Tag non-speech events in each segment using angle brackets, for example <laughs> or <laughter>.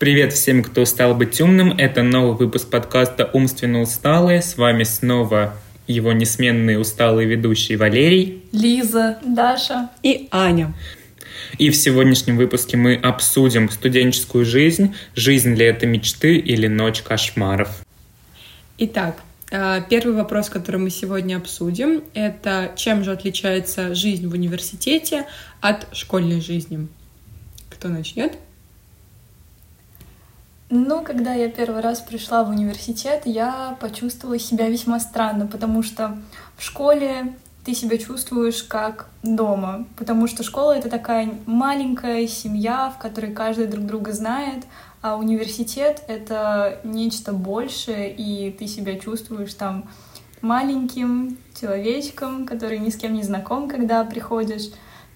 Привет всем, кто стал быть умным. Это новый выпуск подкаста «Умственно усталые». С вами снова его несменные усталые ведущие Валерий, Лиза, Даша и Аня. И в сегодняшнем выпуске мы обсудим студенческую жизнь, жизнь ли это мечты или ночь кошмаров. Итак, э, первый вопрос, который мы сегодня обсудим, это чем же отличается жизнь в университете от школьной жизни? Кто начнет? Ну, когда я первый раз пришла в университет, я почувствовала себя весьма странно, потому что в школе ты себя чувствуешь как дома, потому что школа — это такая маленькая семья, в которой каждый друг друга знает, а университет — это нечто большее, и ты себя чувствуешь там маленьким человечком, который ни с кем не знаком, когда приходишь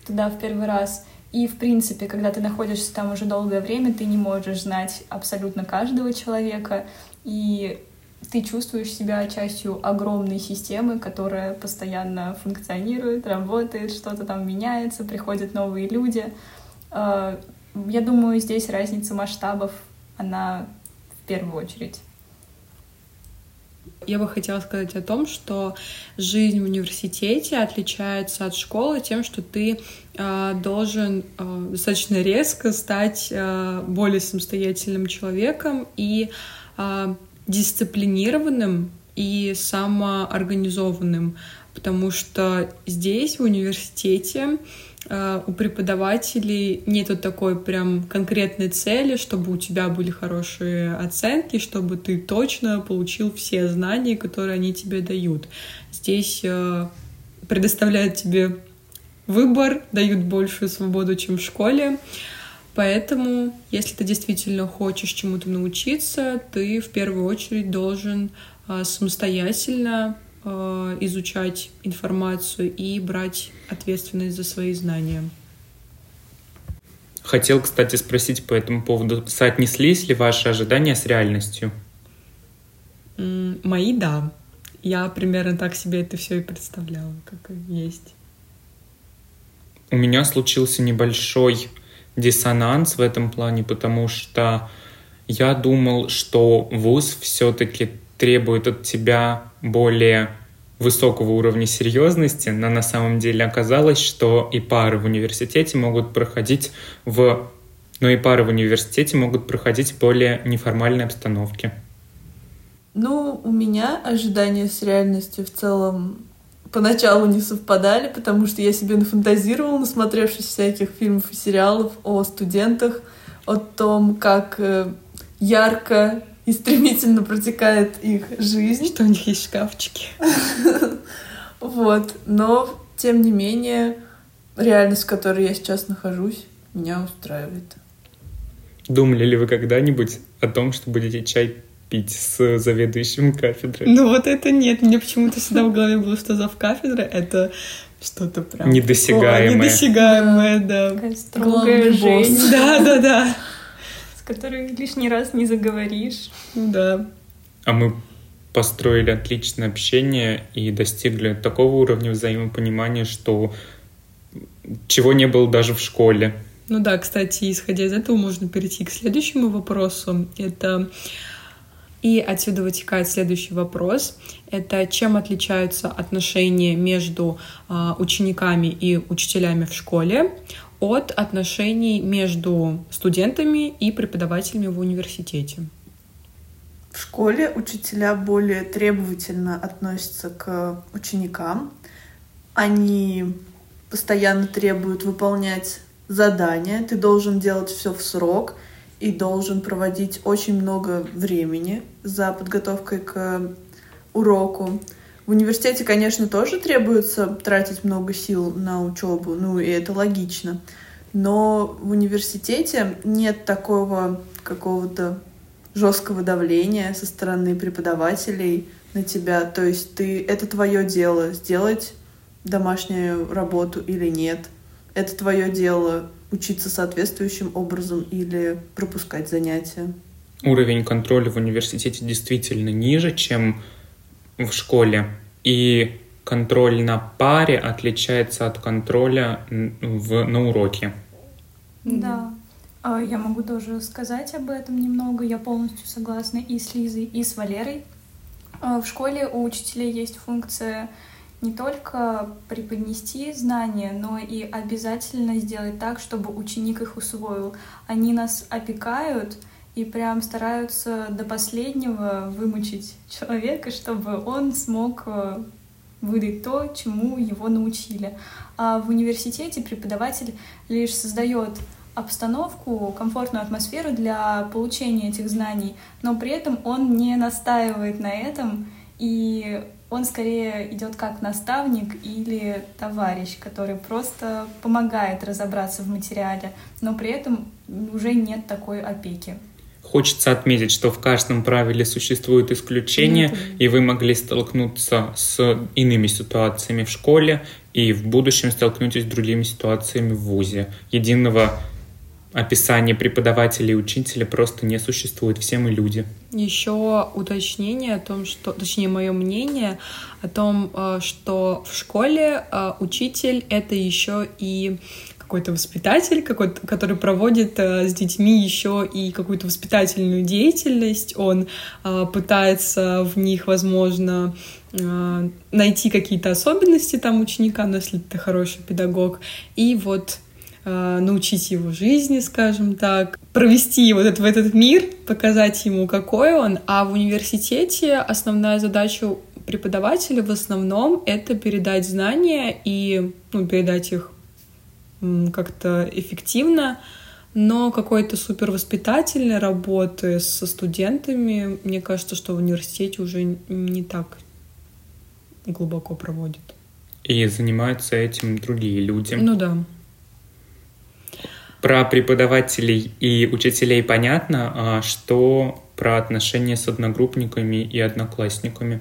туда в первый раз. И, в принципе, когда ты находишься там уже долгое время, ты не можешь знать абсолютно каждого человека, и ты чувствуешь себя частью огромной системы, которая постоянно функционирует, работает, что-то там меняется, приходят новые люди. А, я думаю, здесь разница масштабов, она в первую очередь. Я бы хотела сказать о том, что жизнь в университете отличается от школы тем, что ты э, должен э, достаточно резко стать э, более самостоятельным человеком и дисциплинированным и самоорганизованным, потому что здесь, в университете, у преподавателей нету такой прям конкретной цели, чтобы у тебя были хорошие оценки, чтобы ты точно получил все знания, которые они тебе дают. Здесь э, предоставляют тебе выбор, дают большую свободу, чем в школе. Поэтому, если ты действительно хочешь чему-то научиться, ты в первую очередь должен а, самостоятельно а, изучать информацию и брать ответственность за свои знания. Хотел, кстати, спросить по этому поводу, соотнеслись ли ваши ожидания с реальностью? Мои, да. Я примерно так себе это все и представляла, как и есть. У меня случился небольшой диссонанс в этом плане, потому что я думал, что вуз все-таки требует от тебя более высокого уровня серьезности, но на самом деле оказалось, что и пары в университете могут проходить в но и пары в университете могут проходить в более неформальной обстановке. Ну, у меня ожидания с реальностью в целом поначалу не совпадали, потому что я себе нафантазировала, насмотревшись всяких фильмов и сериалов о студентах, о том, как э, ярко и стремительно протекает их жизнь. Что у них есть шкафчики. <laughs> Вот. Но, тем не менее, реальность, в которой я сейчас нахожусь, меня устраивает. Думали ли вы когда-нибудь о том, что будете чай пить с заведующим кафедрой. Ну вот это нет, мне почему-то всегда в голове было, что зав кафедры — это что-то прям... Недосягаемое. Недосягаемое, да. Строгая жизнь. Да, да, да. Которой лишний раз не заговоришь. Ну да. А мы построили отличное общение и достигли такого уровня взаимопонимания, что чего не было даже в школе. Ну да, кстати, исходя из этого можно перейти к следующему вопросу. Это и отсюда вытекает следующий вопрос. Это чем отличаются отношения между а, учениками и учителями в школе от отношений между студентами и преподавателями в университете? В школе учителя более требовательно относятся к ученикам. Они постоянно требуют выполнять задания. Ты должен делать все в срок — и должен проводить очень много времени за подготовкой к уроку. В университете, конечно, тоже требуется тратить много сил на учебу, ну и это логично. Но в университете нет такого какого-то жесткого давления со стороны преподавателей на тебя. То есть ты это твое дело сделать домашнюю работу или нет. Это твое дело учиться соответствующим образом или пропускать занятия. Уровень контроля в университете действительно ниже, чем в школе. И контроль на паре отличается от контроля в, на уроке. Да. А, я могу тоже сказать об этом немного. Я полностью согласна и с Лизой, и с Валерой. А, в школе у учителей есть функция не только преподнести знания, но и обязательно сделать так, чтобы ученик их усвоил. Они нас опекают и прям стараются до последнего вымучить человека, чтобы он смог э, выдать то, чему его научили. А в университете преподаватель лишь создает обстановку, комфортную атмосферу для получения этих знаний, но при этом он не настаивает на этом, и он скорее идет как наставник или товарищ, который просто помогает разобраться в материале, но при этом уже нет такой опеки. Хочется отметить, что в каждом правиле существует исключение, mm и вы могли столкнуться с иными ситуациями в школе, и в будущем столкнетесь с другими ситуациями в ВУЗе. Единого описания преподавателя и учителя просто не существует. Все мы люди. Еще уточнение о том, что, точнее, мое мнение о том, э, что в школе э, учитель это еще и какой-то воспитатель, какой который проводит э, с детьми еще и какую-то воспитательную деятельность. Он э, пытается в них, возможно, э, найти какие-то особенности там ученика, но если ты хороший педагог, и вот э, научить его жизни, скажем так, провести его в этот мир, показать ему, какой он. А в университете основная задача преподавателя в основном это передать знания и ну, передать их как-то эффективно, но какой-то супервоспитательной работы со студентами, мне кажется, что в университете уже не так глубоко проводят. И занимаются этим другие люди. Ну да. Про преподавателей и учителей понятно, а что про отношения с одногруппниками и одноклассниками?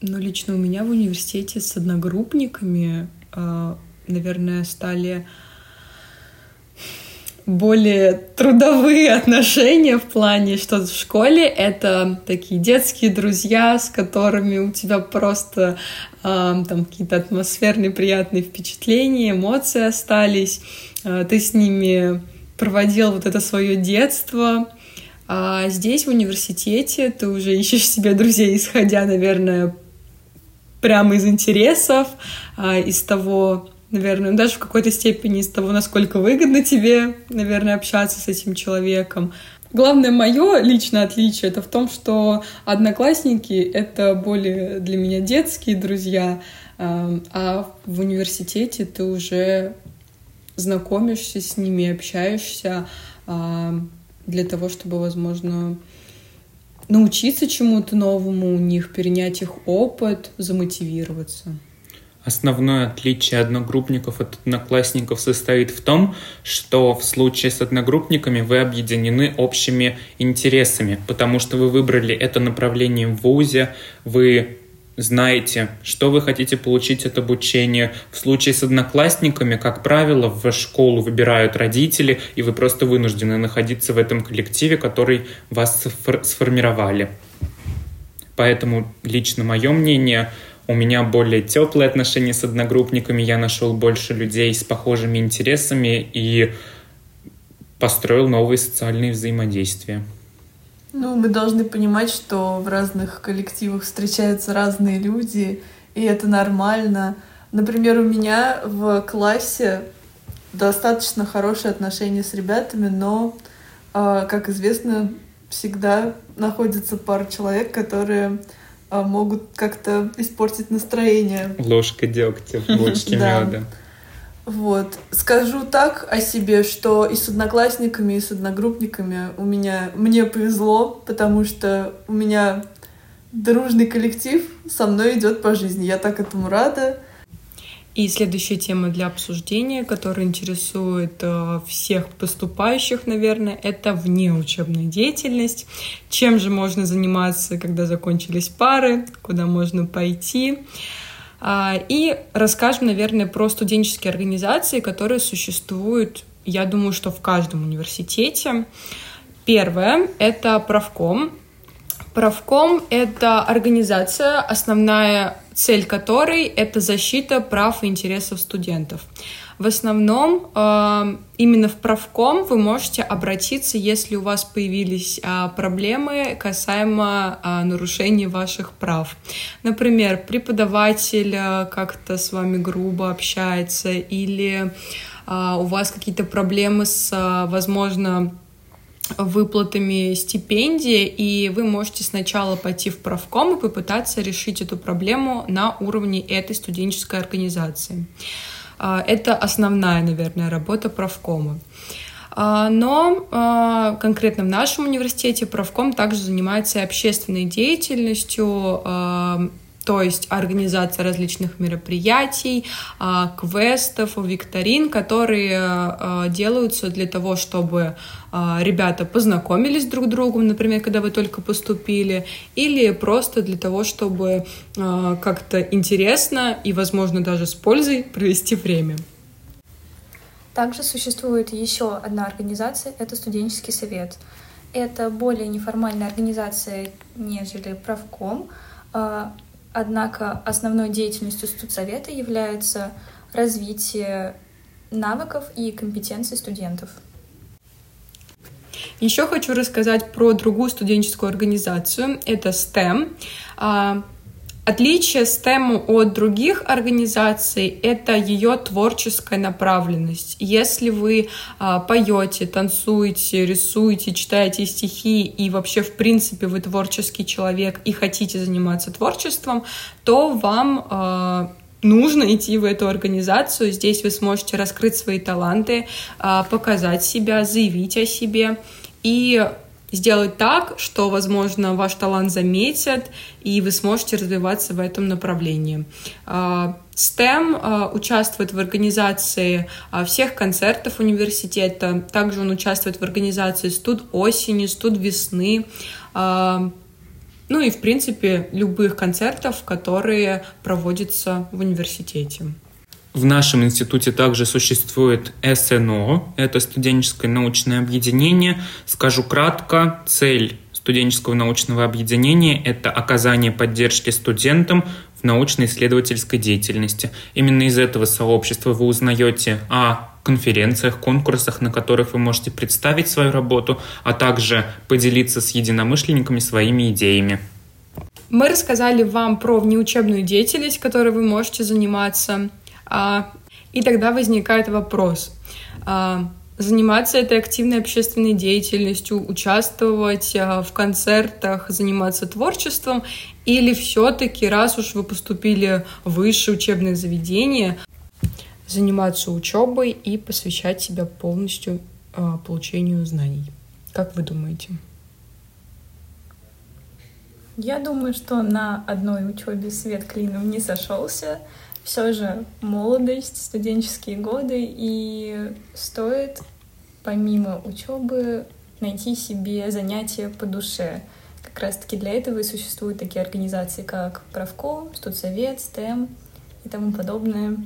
Ну, лично у меня в университете с одногруппниками а, наверное, стали более трудовые отношения в плане, что в школе это такие детские друзья, с которыми у тебя просто э, там какие-то атмосферные приятные впечатления, эмоции остались, э, ты с ними проводил вот это свое детство, а здесь в университете ты уже ищешь себе друзей, исходя, наверное, прямо из интересов, э, из того, наверное, даже в какой-то степени из того, насколько выгодно тебе, наверное, общаться с этим человеком. Главное мое личное отличие это в том, что одноклассники это более для меня детские друзья, эм, а в университете ты уже знакомишься с ними, общаешься эм, для того, чтобы, возможно, научиться чему-то новому у них, перенять их опыт, замотивироваться. Основное отличие одногруппников от одноклассников состоит в том, что в случае с одногруппниками вы объединены общими интересами, потому что вы выбрали это направление в ВУЗе, вы знаете, что вы хотите получить от обучения. В случае с одноклассниками, как правило, в школу выбирают родители, и вы просто вынуждены находиться в этом коллективе, который вас сформировали. Поэтому лично мое мнение – у меня более теплые отношения с одногруппниками, я нашел больше людей с похожими интересами и построил новые социальные взаимодействия. Ну, мы должны понимать, что в разных коллективах встречаются разные люди, и это нормально. Например, у меня в классе достаточно хорошие отношения с ребятами, но, а, как известно, всегда находится пара человек, которые могут как-то испортить настроение. Ложка дегтя в бочке меда. Вот. Скажу так о себе, что и с одноклассниками, и с одногруппниками у меня мне повезло, потому что у меня дружный коллектив со мной идет по жизни. Я так этому рада. И следующая тема для обсуждения, которая интересует э, всех поступающих, наверное, это внеучебная деятельность. Чем же можно заниматься, когда закончились пары, куда можно пойти. А, и расскажем, наверное, про студенческие организации, которые существуют, я думаю, что в каждом университете. Первое — это правком. Правком — это организация, основная цель которой — это защита прав и интересов студентов. В основном э, именно в правком вы можете обратиться, если у вас появились э, проблемы касаемо э, нарушений ваших прав. Например, преподаватель э, как-то с вами грубо общается или э, у вас какие-то проблемы с, возможно, выплатами стипендии, и вы можете сначала пойти в правком и попытаться решить эту проблему на уровне этой студенческой организации. А, это основная, наверное, работа правкома. А, но а, конкретно в нашем университете правком также занимается общественной деятельностью, то есть организация различных мероприятий, а, квестов, викторин, которые а, делаются для того, чтобы а, ребята познакомились друг с другом, например, когда вы только поступили, или просто для того, чтобы как-то интересно и, возможно, даже с пользой провести время. Также существует еще одна организация, это студенческий совет. Это более неформальная организация, нежели правком. Однако основной деятельностью студсовета является развитие навыков и компетенций студентов. Еще хочу рассказать про другую студенческую организацию. Это STEM. Отличие STEM от других организаций — это ее творческая направленность. Если вы а, поете, танцуете, рисуете, читаете стихи и вообще, в принципе, вы творческий человек и хотите заниматься творчеством, то вам а, нужно идти в эту организацию. Здесь вы сможете раскрыть свои таланты, а, показать себя, заявить о себе и сделать так, что, возможно, ваш талант заметят, и вы сможете развиваться в этом направлении. А, STEM а, участвует в организации а, всех концертов университета, также он участвует в организации студ осени, студ весны, ну и, в принципе, любых концертов, которые проводятся в университете. В нашем институте также существует СНО, это студенческое научное объединение. Скажу кратко, цель студенческого научного объединения – это оказание поддержки студентам в научно-исследовательской деятельности. Именно из этого сообщества вы узнаете о конференциях, конкурсах, на которых вы можете представить свою работу, а также поделиться с единомышленниками своими идеями. Мы рассказали вам про внеучебную деятельность, которой вы можете заниматься. А, и тогда возникает вопрос. А, заниматься этой активной общественной деятельностью, участвовать а, в концертах, заниматься творчеством, или все-таки, раз уж вы поступили в высшее учебное заведение, заниматься учебой и посвящать себя полностью получению знаний. Как вы думаете? Я думаю, что на одной учебе свет клином не сошелся все же молодость, студенческие годы, и стоит помимо учебы найти себе занятия по душе. Как раз-таки для этого и существуют такие организации, как Правком, Студсовет, СТЭМ и тому подобное.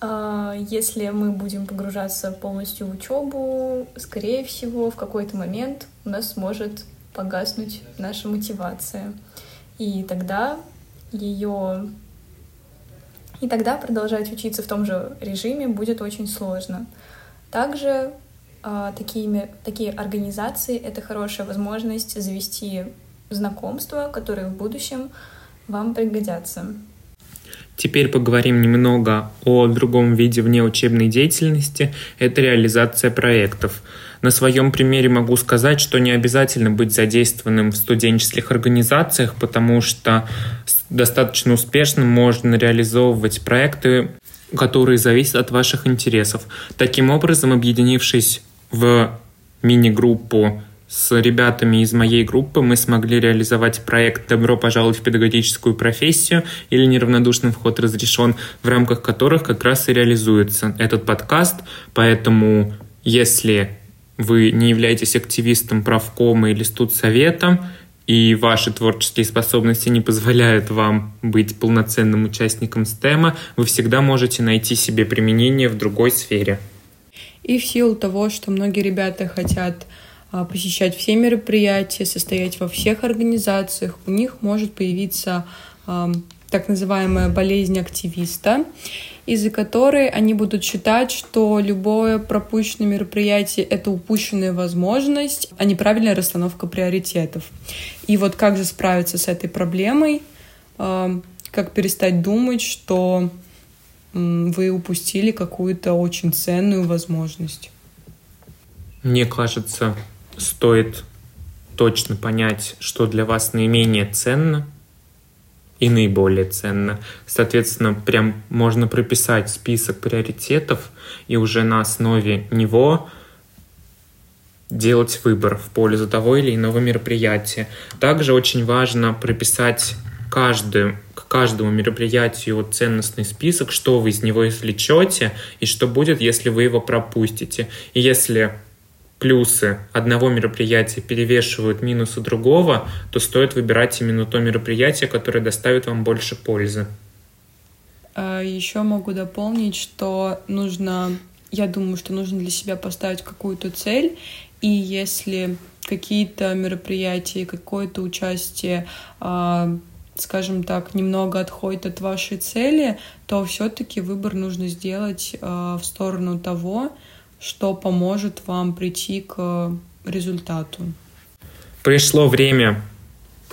А, если мы будем погружаться полностью в учебу, скорее всего, в какой-то момент у нас может погаснуть наша мотивация. И тогда ее и тогда продолжать учиться в том же режиме будет очень сложно. Также э, такими, такие организации — это хорошая возможность завести знакомства, которые в будущем вам пригодятся. Теперь поговорим немного о другом виде внеучебной деятельности. Это реализация проектов. На своем примере могу сказать, что не обязательно быть задействованным в студенческих организациях, потому что достаточно успешно можно реализовывать проекты, которые зависят от ваших интересов. Таким образом, объединившись в мини-группу с ребятами из моей группы мы смогли реализовать проект «Добро пожаловать в педагогическую профессию» или «Неравнодушный вход разрешен», в рамках которых как раз и реализуется этот подкаст. Поэтому, если вы не являетесь активистом правкома или студсовета, и ваши творческие способности не позволяют вам быть полноценным участником стема, вы всегда можете найти себе применение в другой сфере. И в силу того, что многие ребята хотят а, посещать все мероприятия, состоять во всех организациях, у них может появиться так называемая болезнь активиста, из-за которой они будут считать, что любое пропущенное мероприятие — это упущенная возможность, а неправильная расстановка приоритетов. И вот как же справиться с этой проблемой, как перестать думать, что вы упустили какую-то очень ценную возможность? Мне кажется, стоит точно понять, что для вас наименее ценно, и наиболее ценно. Соответственно, прям можно прописать список приоритетов и уже на основе него делать выбор в пользу того или иного мероприятия. Также очень важно прописать каждую, к каждому мероприятию ценностный список, что вы из него извлечете и что будет, если вы его пропустите. И если плюсы одного мероприятия перевешивают минусы другого, то стоит выбирать именно то мероприятие, которое доставит вам больше пользы. А, Еще могу дополнить, что нужно, я думаю, что нужно для себя поставить какую-то цель, и если какие-то мероприятия, какое-то участие а, скажем так, немного отходит от вашей цели, то все-таки выбор нужно сделать в сторону того, что поможет вам прийти к результату. Пришло время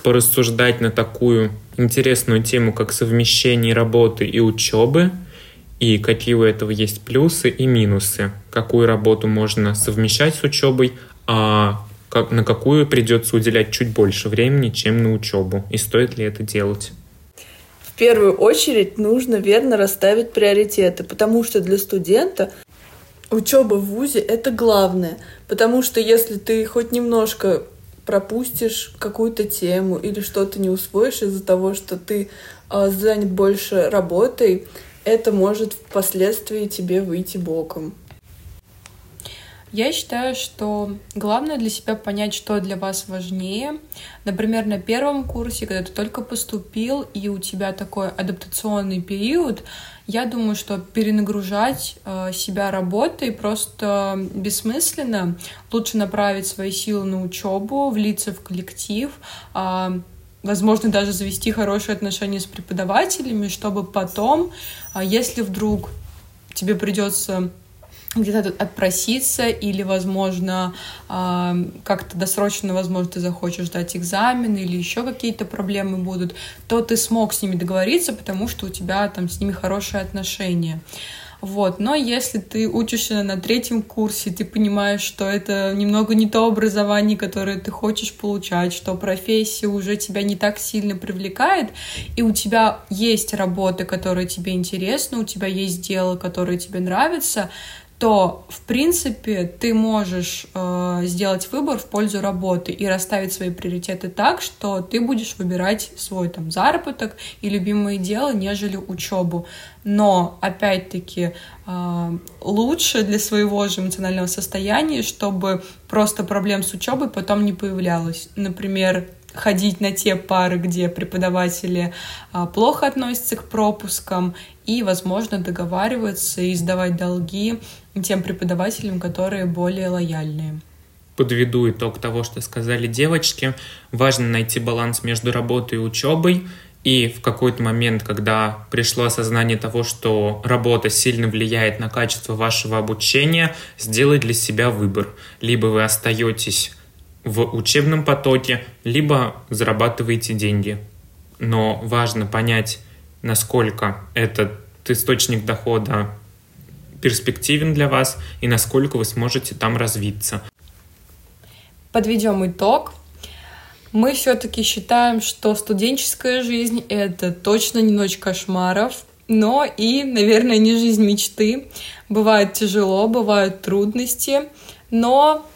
порассуждать на такую интересную тему, как совмещение работы и учебы, и какие у этого есть плюсы и минусы, какую работу можно совмещать с учебой, а как, на какую придется уделять чуть больше времени, чем на учебу, и стоит ли это делать. В первую очередь нужно верно расставить приоритеты, потому что для студента учеба в ВУЗе — это главное, потому что если ты хоть немножко пропустишь какую-то тему или что-то не усвоишь из-за того, что ты э, занят больше работой, это может впоследствии тебе выйти боком. Я считаю, что главное для себя понять, что для вас важнее. Например, на первом курсе, когда ты только поступил, и у тебя такой адаптационный период, я думаю, что перенагружать э, себя работой просто бессмысленно. Лучше направить свои силы на учебу, влиться в коллектив, э, возможно, даже завести хорошие отношения с преподавателями, чтобы потом, э, если вдруг тебе придется где-то отпроситься или, возможно, а, как-то досрочно, возможно, ты захочешь сдать экзамен или еще какие-то проблемы будут, то ты смог с ними договориться, потому что у тебя там с ними хорошие отношения. Вот. Но если ты учишься на третьем курсе, ты понимаешь, что это немного не то образование, которое ты хочешь получать, что профессия уже тебя не так сильно привлекает, и у тебя есть работа, которая тебе интересна, у тебя есть дело, которое тебе нравится, то, в принципе, ты можешь э, сделать выбор в пользу работы и расставить свои приоритеты так, что ты будешь выбирать свой там заработок и любимое дело, нежели учебу. Но, опять-таки, э, лучше для своего же эмоционального состояния, чтобы просто проблем с учебой потом не появлялось. Например, ходить на те пары, где преподаватели а, плохо относятся к пропускам, и, возможно, договариваться и сдавать долги тем преподавателям, которые более лояльные. Подведу итог того, что сказали девочки. Важно найти баланс между работой и учебой. И в какой-то момент, когда пришло осознание того, что работа сильно влияет на качество вашего обучения, сделать для себя выбор. Либо вы остаетесь в учебном потоке, либо зарабатываете деньги. Но важно понять, насколько этот источник дохода перспективен для вас и насколько вы сможете там развиться. Подведем итог. Мы все-таки считаем, что студенческая жизнь — это точно не ночь кошмаров, но и, наверное, не жизнь мечты. Бывает тяжело, бывают трудности, но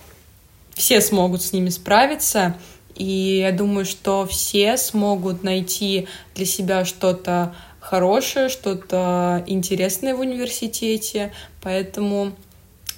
все смогут с ними справиться. И я думаю, что все смогут найти для себя что-то хорошее, что-то интересное в университете. Поэтому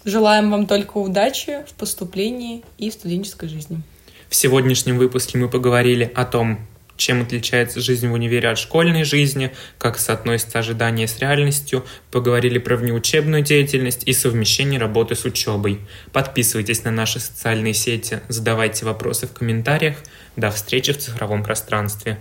желаем вам только удачи в поступлении и в студенческой жизни. В сегодняшнем выпуске мы поговорили о том, чем отличается жизнь в универе от школьной жизни, как соотносятся ожидания с реальностью, поговорили про внеучебную деятельность и совмещение работы с учебой. Подписывайтесь на наши социальные сети, задавайте вопросы в комментариях. До встречи в цифровом пространстве.